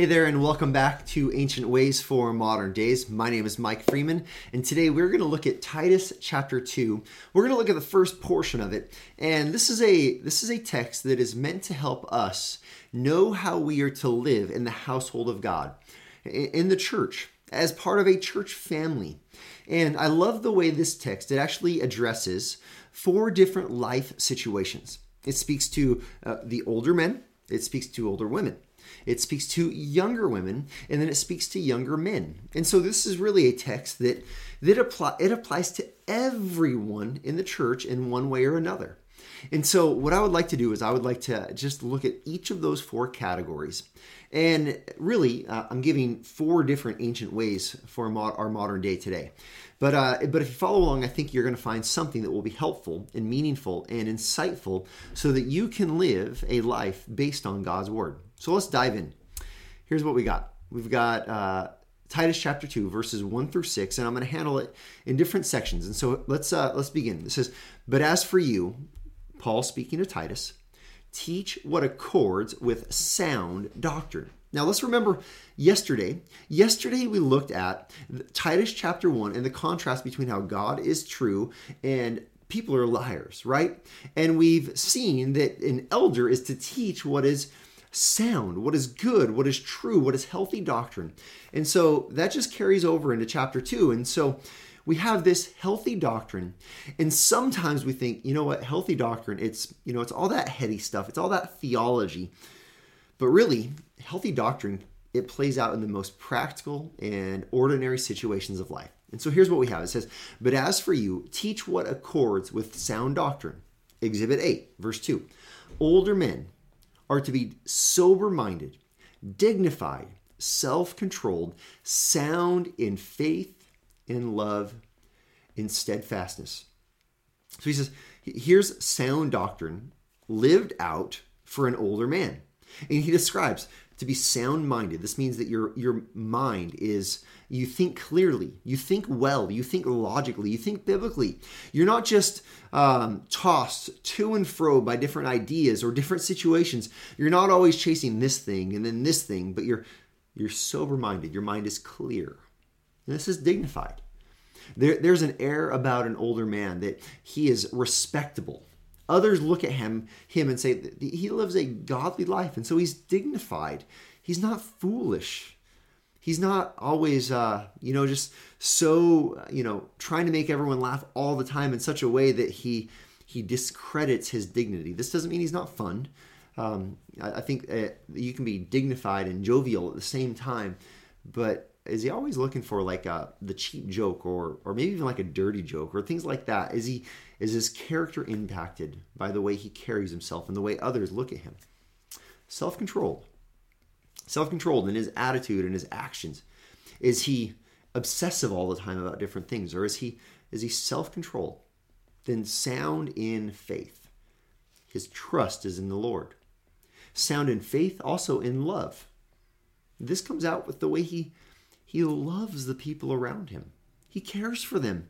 Hey there, and welcome back to Ancient Ways for Modern Days. My name is Mike Freeman, and today we're going to look at Titus chapter 2. We're going to look at the first portion of it, and this is a this is a text that is meant to help us know how we are to live in the household of God, in the church, as part of a church family. And I love the way this text it actually addresses four different life situations. It speaks to uh, the older men, it speaks to older women it speaks to younger women, and then it speaks to younger men. And so this is really a text that that apply it applies to everyone in the church in one way or another. And so what I would like to do is I would like to just look at each of those four categories. And really, uh, I'm giving four different ancient ways for our modern day today. But uh, but if you follow along, I think you're going to find something that will be helpful and meaningful and insightful, so that you can live a life based on God's word. So let's dive in. Here's what we got. We've got uh, Titus chapter two, verses one through six, and I'm going to handle it in different sections. And so let's uh, let's begin. It says, "But as for you, Paul speaking to Titus, teach what accords with sound doctrine." Now let's remember yesterday. Yesterday we looked at Titus chapter 1 and the contrast between how God is true and people are liars, right? And we've seen that an elder is to teach what is sound, what is good, what is true, what is healthy doctrine. And so that just carries over into chapter 2. And so we have this healthy doctrine and sometimes we think you know what healthy doctrine it's you know it's all that heady stuff it's all that theology but really, healthy doctrine, it plays out in the most practical and ordinary situations of life. And so here's what we have it says, But as for you, teach what accords with sound doctrine. Exhibit 8, verse 2. Older men are to be sober minded, dignified, self controlled, sound in faith, in love, in steadfastness. So he says, here's sound doctrine lived out for an older man. And he describes to be sound minded. This means that your your mind is you think clearly, you think well, you think logically, you think biblically. You're not just um, tossed to and fro by different ideas or different situations. You're not always chasing this thing and then this thing, but you're you're sober minded. Your mind is clear. And this is dignified. There, there's an air about an older man that he is respectable Others look at him, him and say he lives a godly life, and so he's dignified. He's not foolish. He's not always, uh, you know, just so, you know, trying to make everyone laugh all the time in such a way that he he discredits his dignity. This doesn't mean he's not fun. Um, I, I, think uh, you can be dignified and jovial at the same time, but is he always looking for like a, uh, the cheap joke or or maybe even like a dirty joke or things like that? Is he is his character impacted by the way he carries himself and the way others look at him? Self-controlled. Self-controlled in his attitude and his actions. Is he obsessive all the time about different things or is he is he self-controlled? Then sound in faith. His trust is in the Lord. Sound in faith also in love. This comes out with the way he he loves the people around him, he cares for them.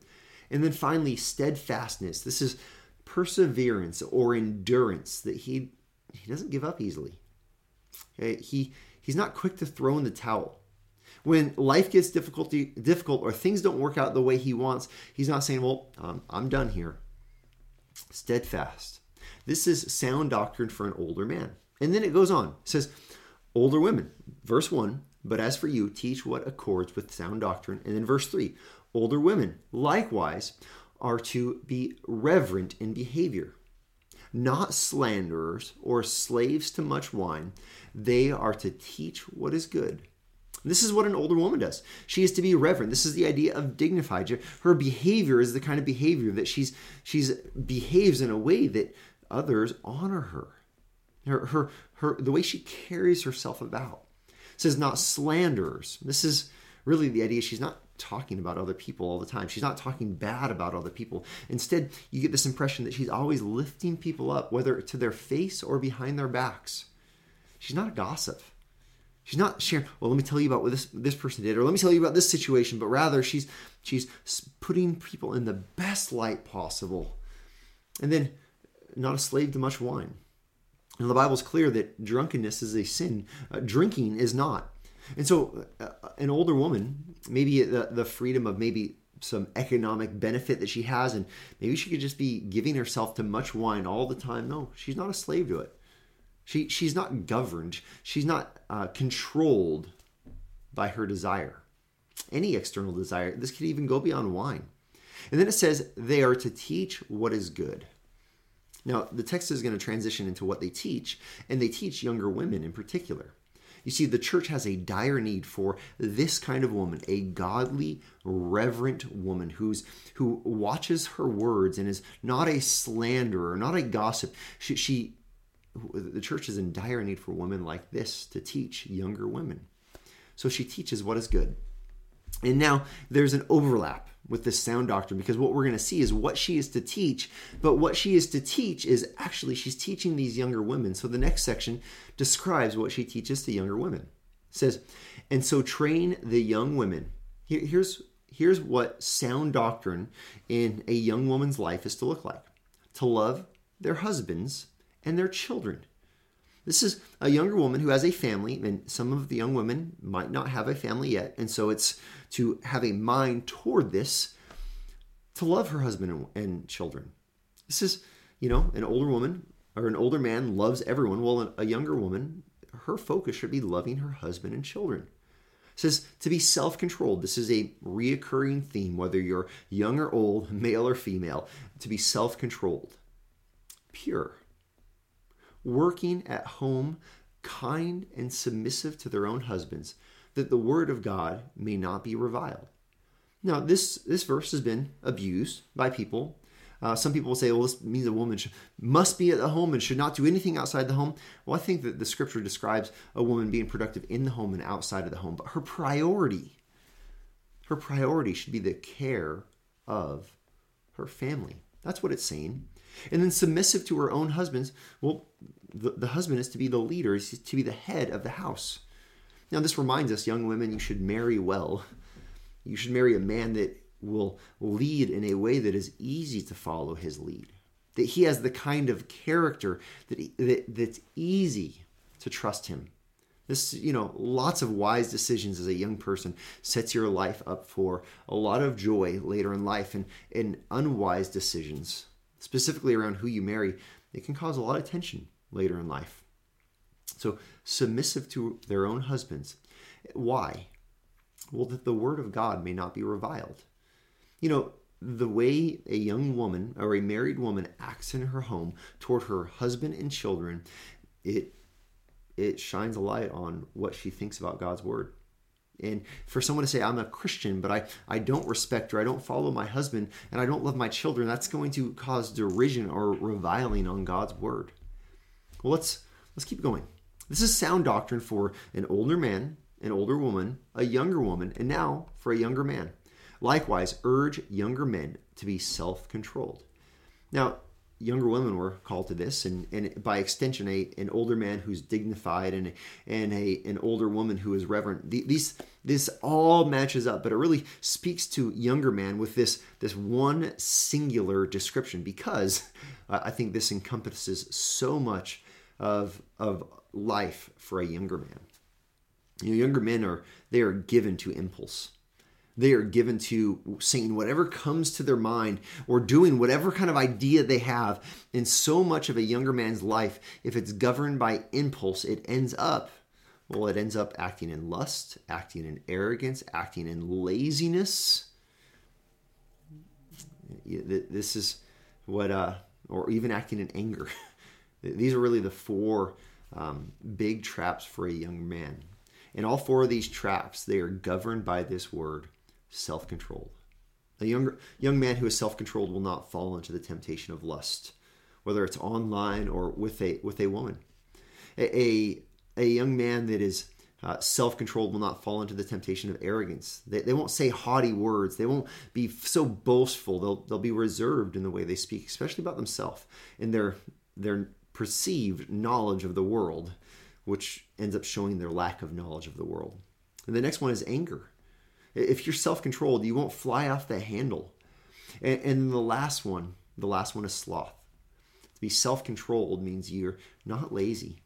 And then finally, steadfastness. This is perseverance or endurance that he he doesn't give up easily. Okay? He he's not quick to throw in the towel. When life gets difficulty difficult or things don't work out the way he wants, he's not saying, "Well, um, I'm done here." Steadfast. This is sound doctrine for an older man. And then it goes on. It says, older women. Verse 1 but as for you, teach what accords with sound doctrine. And then verse 3 older women likewise are to be reverent in behavior, not slanderers or slaves to much wine. They are to teach what is good. This is what an older woman does. She is to be reverent. This is the idea of dignified. Her behavior is the kind of behavior that she's she's behaves in a way that others honor her. Her her, her the way she carries herself about says not slanderers. This is really the idea. She's not talking about other people all the time. She's not talking bad about other people. Instead, you get this impression that she's always lifting people up, whether to their face or behind their backs. She's not a gossip. She's not sharing, well, let me tell you about what this, this person did, or let me tell you about this situation, but rather she's she's putting people in the best light possible. And then not a slave to much wine. And the Bible's clear that drunkenness is a sin. Uh, drinking is not. And so, uh, an older woman, maybe the, the freedom of maybe some economic benefit that she has, and maybe she could just be giving herself to much wine all the time. No, she's not a slave to it. She, she's not governed, she's not uh, controlled by her desire, any external desire. This could even go beyond wine. And then it says, they are to teach what is good. Now, the text is going to transition into what they teach, and they teach younger women in particular. You see, the church has a dire need for this kind of woman, a godly, reverent woman who's who watches her words and is not a slanderer, not a gossip. She, she the church is in dire need for women like this to teach younger women. So she teaches what is good. And now there's an overlap with this sound doctrine because what we're going to see is what she is to teach, but what she is to teach is actually she's teaching these younger women. So the next section describes what she teaches to younger women. It says, and so train the young women. Here, here's here's what sound doctrine in a young woman's life is to look like: to love their husbands and their children. This is a younger woman who has a family, and some of the young women might not have a family yet, and so it's to have a mind toward this, to love her husband and children. This is, you know, an older woman or an older man loves everyone. Well, a younger woman, her focus should be loving her husband and children. It says to be self controlled. This is a reoccurring theme, whether you're young or old, male or female, to be self controlled, pure, working at home, kind and submissive to their own husbands, that the word of God may not be reviled. Now, this, this verse has been abused by people. Uh, some people will say, well, this means a woman should, must be at the home and should not do anything outside the home. Well, I think that the scripture describes a woman being productive in the home and outside of the home, but her priority, her priority should be the care of her family. That's what it's saying. And then submissive to her own husbands. Well, the, the husband is to be the leader, is to be the head of the house. Now, this reminds us, young women, you should marry well. You should marry a man that will lead in a way that is easy to follow his lead. That he has the kind of character that, he, that that's easy to trust him. This, you know, lots of wise decisions as a young person sets your life up for a lot of joy later in life, and, and unwise decisions, specifically around who you marry, it can cause a lot of tension later in life. So, submissive to their own husbands. Why? Well, that the word of God may not be reviled. You know, the way a young woman or a married woman acts in her home toward her husband and children, it it shines a light on what she thinks about God's word. And for someone to say, I'm a Christian, but I, I don't respect or I don't follow my husband and I don't love my children, that's going to cause derision or reviling on God's word. Well, let's let's keep going. This is sound doctrine for an older man, an older woman, a younger woman, and now for a younger man. Likewise, urge younger men to be self controlled. Now, younger women were called to this, and, and by extension, a, an older man who's dignified and, and a, an older woman who is reverent. These, this all matches up, but it really speaks to younger man with this, this one singular description because I think this encompasses so much of, of life for a younger man. You know, younger men are they are given to impulse. They are given to saying whatever comes to their mind or doing whatever kind of idea they have. In so much of a younger man's life, if it's governed by impulse, it ends up, well, it ends up acting in lust, acting in arrogance, acting in laziness. This is what, uh, or even acting in anger. These are really the four um, big traps for a young man. And all four of these traps, they are governed by this word, self-controlled. A young, young man who is self-controlled will not fall into the temptation of lust, whether it's online or with a with a woman. A, a, a young man that is uh, self-controlled will not fall into the temptation of arrogance. They, they won't say haughty words. They won't be so boastful. They'll, they'll be reserved in the way they speak, especially about themselves and their their perceived knowledge of the world, which ends up showing their lack of knowledge of the world. And the next one is anger. If you're self controlled, you won't fly off the handle. And, and the last one, the last one is sloth. To be self controlled means you're not lazy.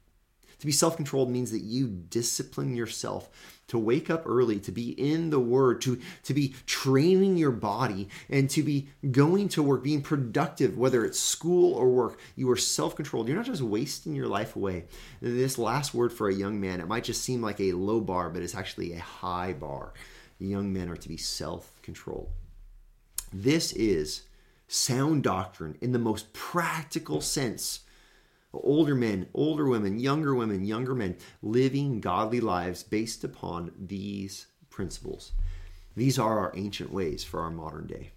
To be self controlled means that you discipline yourself to wake up early, to be in the Word, to, to be training your body, and to be going to work, being productive, whether it's school or work. You are self controlled. You're not just wasting your life away. This last word for a young man, it might just seem like a low bar, but it's actually a high bar. Young men are to be self controlled. This is sound doctrine in the most practical sense older men, older women, younger women, younger men, living godly lives based upon these principles. These are our ancient ways for our modern day.